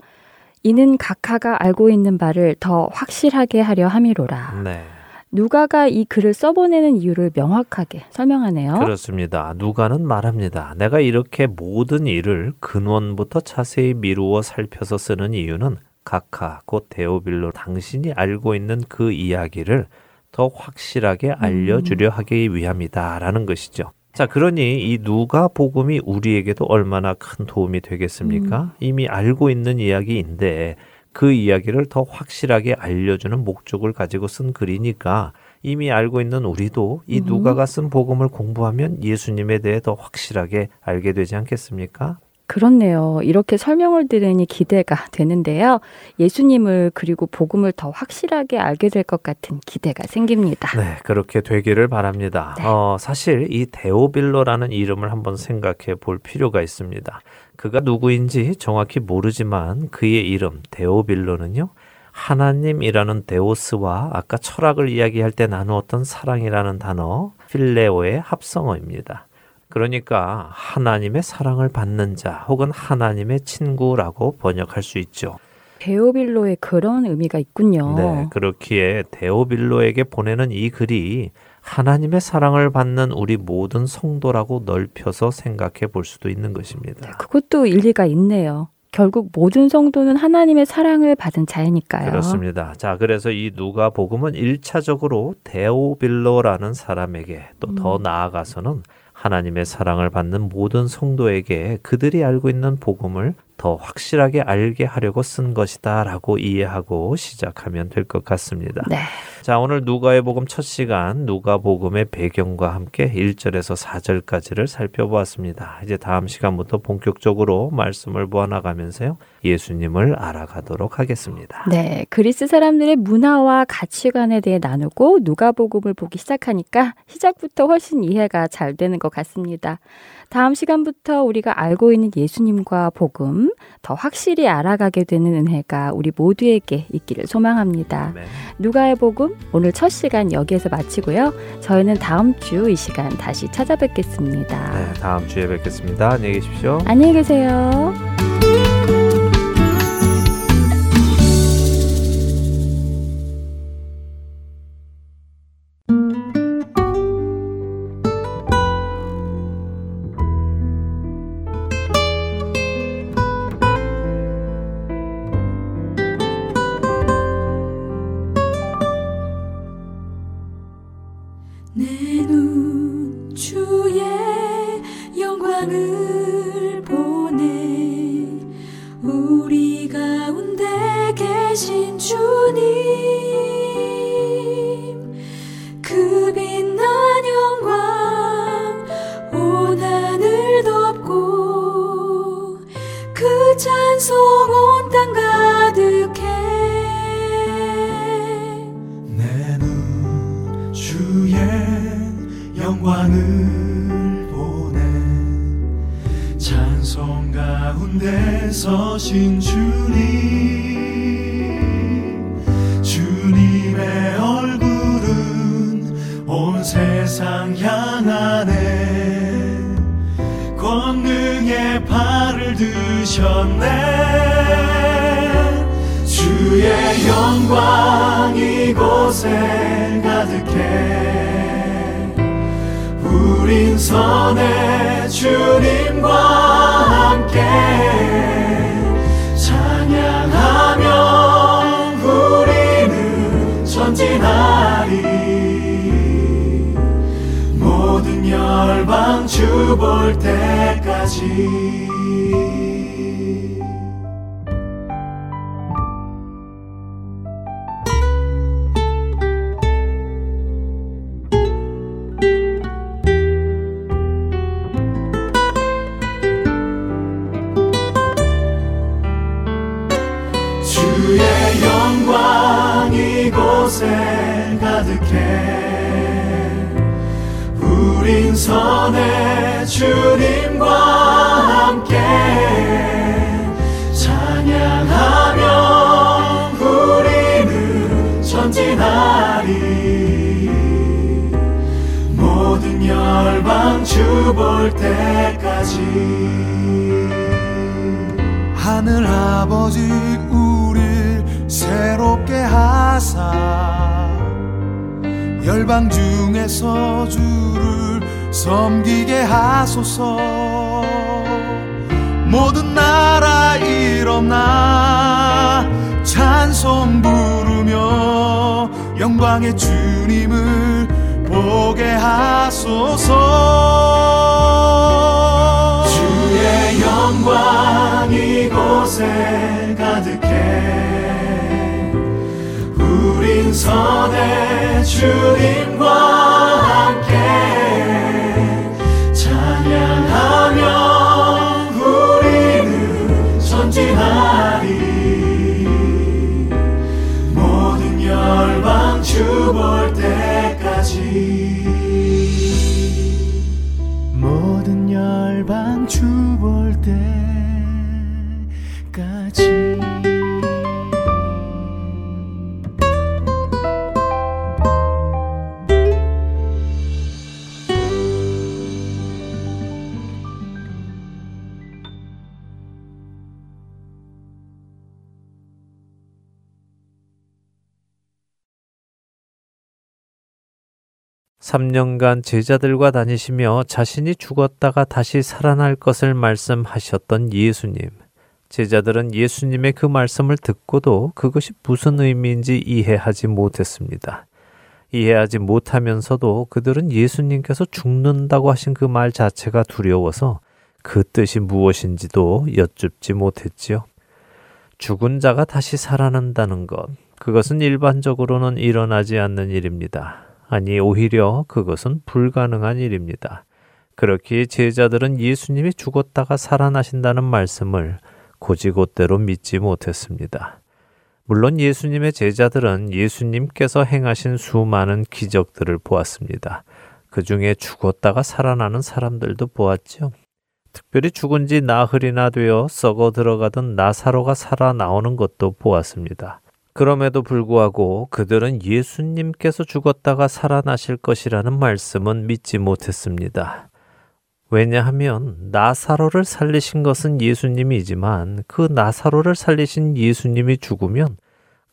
이는 각하가 알고 있는 바를 더 확실하게 하려 함이로라. 네. 누가가 이 글을 써보내는 이유를 명확하게 설명하네요. 그렇습니다. 누가는 말합니다. 내가 이렇게 모든 일을 근원부터 자세히 미루어 살펴서 쓰는 이유는 각하 곧 데오빌로 당신이 알고 있는 그 이야기를 더 확실하게 알려주려 하기 위함이다라는 것이죠. 자, 그러니 이 누가 복음이 우리에게도 얼마나 큰 도움이 되겠습니까? 이미 알고 있는 이야기인데 그 이야기를 더 확실하게 알려주는 목적을 가지고 쓴 글이니까 이미 알고 있는 우리도 이 음. 누가가 쓴 복음을 공부하면 예수님에 대해 더 확실하게 알게 되지 않겠습니까? 그렇네요. 이렇게 설명을 들으니 기대가 되는데요. 예수님을 그리고 복음을 더 확실하게 알게 될 것 같은 기대가 생깁니다. 네, 그렇게 되기를 바랍니다. 네. 어, 사실 이 데오빌로라는 이름을 한번 생각해 볼 필요가 있습니다. 그가 누구인지 정확히 모르지만 그의 이름 데오빌로는요. 하나님이라는 데오스와 아까 철학을 이야기할 때 나누었던 사랑이라는 단어 필레오의 합성어입니다. 그러니까 하나님의 사랑을 받는 자 혹은 하나님의 친구라고 번역할 수 있죠. 데오빌로의 그런 의미가 있군요. 네, 그렇기에 데오빌로에게 보내는 이 글이 하나님의 사랑을 받는 우리 모든 성도라고 넓혀서 생각해 볼 수도 있는 것입니다. 그것도 일리가 있네요. 결국 모든 성도는 하나님의 사랑을 받은 자이니까요. 그렇습니다. 자, 그래서 이 누가 복음은 1차적으로 데오빌로라는 사람에게 또더 나아가서는 하나님의 사랑을 받는 모든 성도에게 그들이 알고 있는 복음을 더 확실하게 알게 하려고 쓴 것이다라고 이해하고 시작하면 될 것 같습니다. 네. 자, 오늘 누가의 복음 첫 시간 누가 복음의 배경과 함께 1절에서 4절까지를 살펴보았습니다. 이제 다음 시간부터 본격적으로 말씀을 보아 나가면서요. 예수님을 알아가도록 하겠습니다. 네, 그리스 사람들의 문화와 가치관에 대해 나누고 누가복음을 보기 시작하니까 시작부터 훨씬 이해가 잘 되는 것 같습니다. 다음 시간부터 우리가 알고 있는 예수님과 복음 더 확실히 알아가게 되는 은혜가 우리 모두에게 있기를 소망합니다. 누가의 복음 오늘 첫 시간 여기에서 마치고요. 저희는 다음 주 이 시간 다시 찾아뵙겠습니다. 네, 다음 주에 뵙겠습니다. 안녕히 계십시오. 안녕히 계세요. 곳에 가득해. 우린 선의 주님과 함께. 찬양하며 우리는 전진하리. 모든 열방 주 볼 때까지 선의 주님과 함께 찬양하며 우리는 전진하리. 모든 열방 주 볼 때까지 하늘 아버지 우릴 새롭게 하사 열방 중에서 주를 섬기게 하소서. 모든 나라 일어나? 찬송 부르며 영광의 주님을 보게 하소서. 주의 영광 이곳에 가득해. 우린 선의 주님과 함께 모든 열방 주볼 때까지 모든 열방 주볼 때 3년간 제자들과 다니시며 자신이 죽었다가 다시 살아날 것을 말씀하셨던 예수님. 제자들은 예수님의 그 말씀을 듣고도 그것이 무슨 의미인지 이해하지 못했습니다. 이해하지 못하면서도 그들은 예수님께서 죽는다고 하신 그 말 자체가 두려워서 그 뜻이 무엇인지도 여쭙지 못했지요. 죽은 자가 다시 살아난다는 것, 그것은 일반적으로는 일어나지 않는 일입니다. 아니, 오히려 그것은 불가능한 일입니다. 그렇기에 제자들은 예수님이 죽었다가 살아나신다는 말씀을 고지곳대로 믿지 못했습니다. 물론 예수님의 제자들은 예수님께서 행하신 수많은 기적들을 보았습니다. 그 중에 죽었다가 살아나는 사람들도 보았죠. 특별히 죽은 지 나흘이나 되어 썩어 들어가던 나사로가 살아나오는 것도 보았습니다. 그럼에도 불구하고 그들은 예수님께서 죽었다가 살아나실 것이라는 말씀은 믿지 못했습니다. 왜냐하면 나사로를 살리신 것은 예수님이지만 그 나사로를 살리신 예수님이 죽으면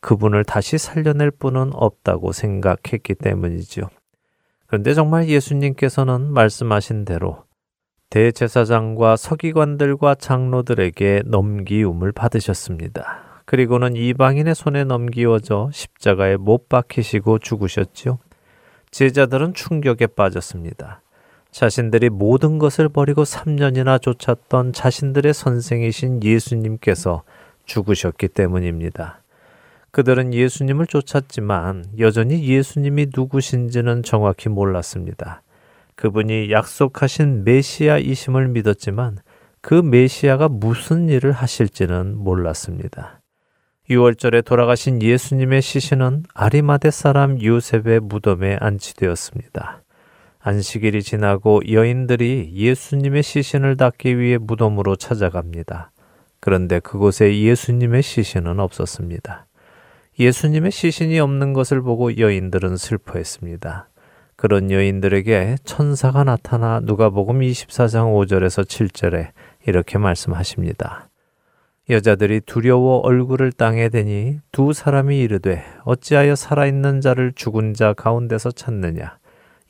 그분을 다시 살려낼 분은 없다고 생각했기 때문이지요. 그런데 정말 예수님께서는 말씀하신 대로 대제사장과 서기관들과 장로들에게 넘기움을 받으셨습니다. 그리고는 이방인의 손에 넘기워져 십자가에 못 박히시고 죽으셨지요. 제자들은 충격에 빠졌습니다. 자신들이 모든 것을 버리고 3년이나 쫓았던 자신들의 선생이신 예수님께서 죽으셨기 때문입니다. 그들은 예수님을 쫓았지만 여전히 예수님이 누구신지는 정확히 몰랐습니다. 그분이 약속하신 메시아이심을 믿었지만 그 메시아가 무슨 일을 하실지는 몰랐습니다. 6월절에 돌아가신 예수님의 시신은 아리마대 사람 요셉의 무덤에 안치되었습니다. 안식일이 지나고 여인들이 예수님의 시신을 닦기 위해 무덤으로 찾아갑니다. 그런데 그곳에 예수님의 시신은 없었습니다. 예수님의 시신이 없는 것을 보고 여인들은 슬퍼했습니다. 그런 여인들에게 천사가 나타나 누가복음 24장 5절에서 7절에 이렇게 말씀하십니다. 여자들이 두려워 얼굴을 땅에 대니 두 사람이 이르되 어찌하여 살아있는 자를 죽은 자 가운데서 찾느냐?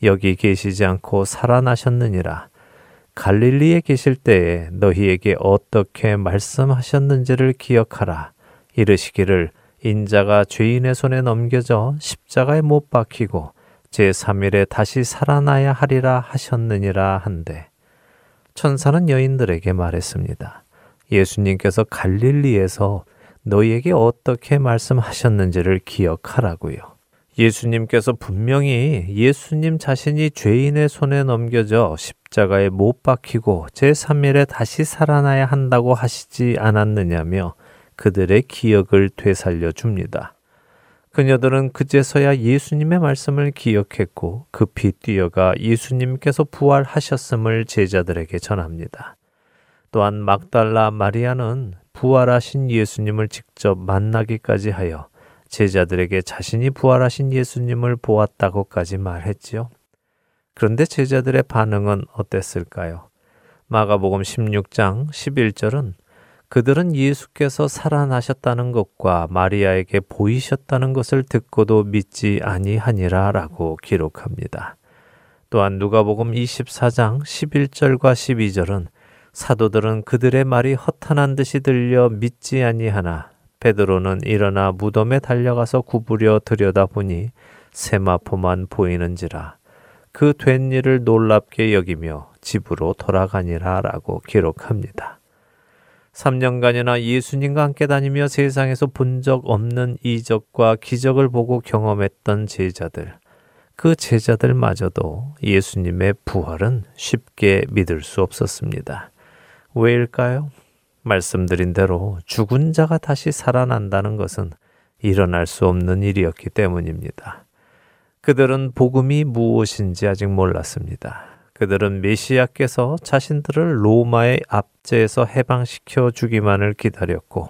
여기 계시지 않고 살아나셨느니라. 갈릴리에 계실 때에 너희에게 어떻게 말씀하셨는지를 기억하라. 이르시기를 인자가 죄인의 손에 넘겨져 십자가에 못 박히고 제3일에 다시 살아나야 하리라 하셨느니라 한데 천사는 여인들에게 말했습니다. 예수님께서 갈릴리에서 너희에게 어떻게 말씀하셨는지를 기억하라고요. 예수님께서 분명히 예수님 자신이 죄인의 손에 넘겨져 십자가에 못 박히고 제3일에 다시 살아나야 한다고 하시지 않았느냐며 그들의 기억을 되살려 줍니다. 그녀들은 그제서야 예수님의 말씀을 기억했고 급히 뛰어가 예수님께서 부활하셨음을 제자들에게 전합니다. 또한 막달라 마리아는 부활하신 예수님을 직접 만나기까지 하여 제자들에게 자신이 부활하신 예수님을 보았다고까지 말했지요. 그런데 제자들의 반응은 어땠을까요? 마가복음 16장 11절은 그들은 예수께서 살아나셨다는 것과 마리아에게 보이셨다는 것을 듣고도 믿지 아니하니라라고 기록합니다. 또한 누가복음 24장 11절과 12절은 사도들은 그들의 말이 허탄한 듯이 들려 믿지 아니하나 베드로는 일어나 무덤에 달려가서 구부려 들여다보니 세마포만 보이는지라 그 된 일을 놀랍게 여기며 집으로 돌아가니라라고 기록합니다. 3년간이나 예수님과 함께 다니며 세상에서 본 적 없는 이적과 기적을 보고 경험했던 제자들. 그 제자들마저도 예수님의 부활은 쉽게 믿을 수 없었습니다. 왜일까요? 말씀드린 대로 죽은 자가 다시 살아난다는 것은 일어날 수 없는 일이었기 때문입니다. 그들은 복음이 무엇인지 아직 몰랐습니다. 그들은 메시아께서 자신들을 로마의 압제에서 해방시켜 주기만을 기다렸고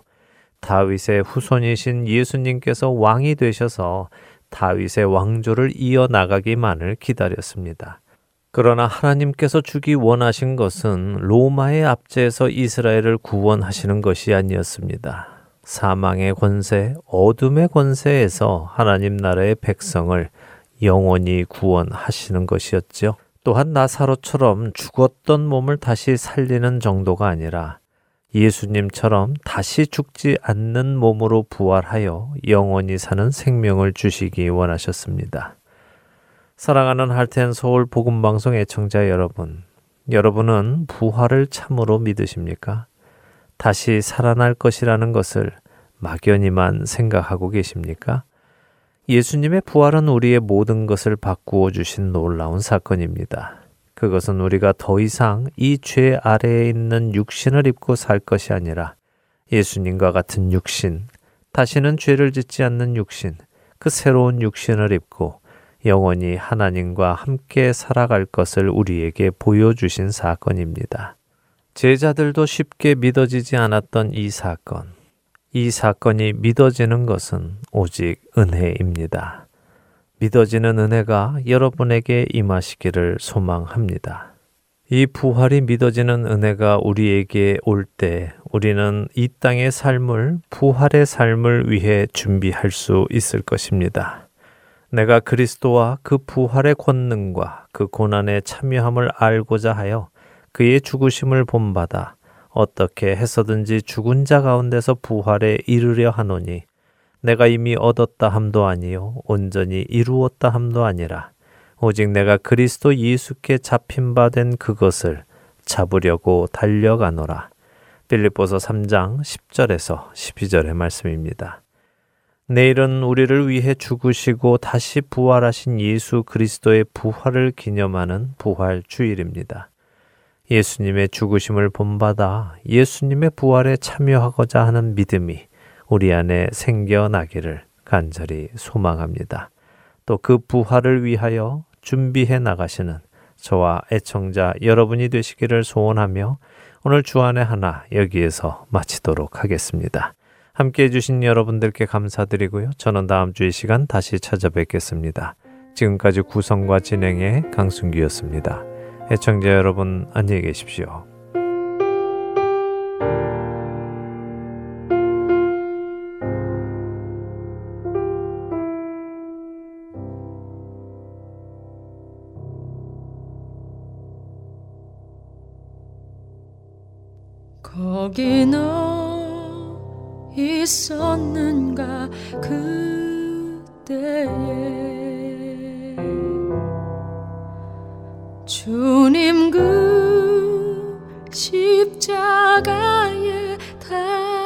다윗의 후손이신 예수님께서 왕이 되셔서 다윗의 왕조를 이어나가기만을 기다렸습니다. 그러나 하나님께서 주기 원하신 것은 로마의 압제에서 이스라엘을 구원하시는 것이 아니었습니다. 사망의 권세, 어둠의 권세에서 하나님 나라의 백성을 영원히 구원하시는 것이었죠. 또한 나사로처럼 죽었던 몸을 다시 살리는 정도가 아니라 예수님처럼 다시 죽지 않는 몸으로 부활하여 영원히 사는 생명을 주시기 원하셨습니다. 사랑하는 할텐 서울 복음 방송 애청자 여러분, 여러분은 부활을 참으로 믿으십니까? 다시 살아날 것이라는 것을 막연히만 생각하고 계십니까? 예수님의 부활은 우리의 모든 것을 바꾸어 주신 놀라운 사건입니다. 그것은 우리가 더 이상 이 죄 아래에 있는 육신을 입고 살 것이 아니라 예수님과 같은 육신, 다시는 죄를 짓지 않는 육신, 그 새로운 육신을 입고 영원히 하나님과 함께 살아갈 것을 우리에게 보여주신 사건입니다. 제자들도 쉽게 믿어지지 않았던 이 사건. 이 사건이 믿어지는 것은 오직 은혜입니다. 믿어지는 은혜가 여러분에게 임하시기를 소망합니다. 이 부활이 믿어지는 은혜가 우리에게 올 때 우리는 이 땅의 삶을 부활의 삶을 위해 준비할 수 있을 것입니다. 내가 그리스도와 그 부활의 권능과 그 고난에 참여함을 알고자 하여 그의 죽으심을 본받아 어떻게 해서든지 죽은 자 가운데서 부활에 이르려 하노니 내가 이미 얻었다 함도 아니요 온전히 이루었다 함도 아니라 오직 내가 그리스도 예수께 잡힌 바 된 그것을 잡으려고 달려가노라. 빌립보서 3장 10절에서 12절의 말씀입니다. 내일은 우리를 위해 죽으시고 다시 부활하신 예수 그리스도의 부활을 기념하는 부활 주일입니다. 예수님의 죽으심을 본받아 예수님의 부활에 참여하고자 하는 믿음이 우리 안에 생겨나기를 간절히 소망합니다. 또 그 부활을 위하여 준비해 나가시는 저와 애청자 여러분이 되시기를 소원하며 오늘 주안의 하나 여기에서 마치도록 하겠습니다. 함께 해주신 여러분들께 감사드리고요. 저는 다음 주이 시간 다시 찾아뵙겠습니다. 지금까지 구성과 진행의 강순기였습니다. 애청자 여러분 안녕히 계십시오. 거기 너 있었는가 그때에? 주님 그 십자가에 달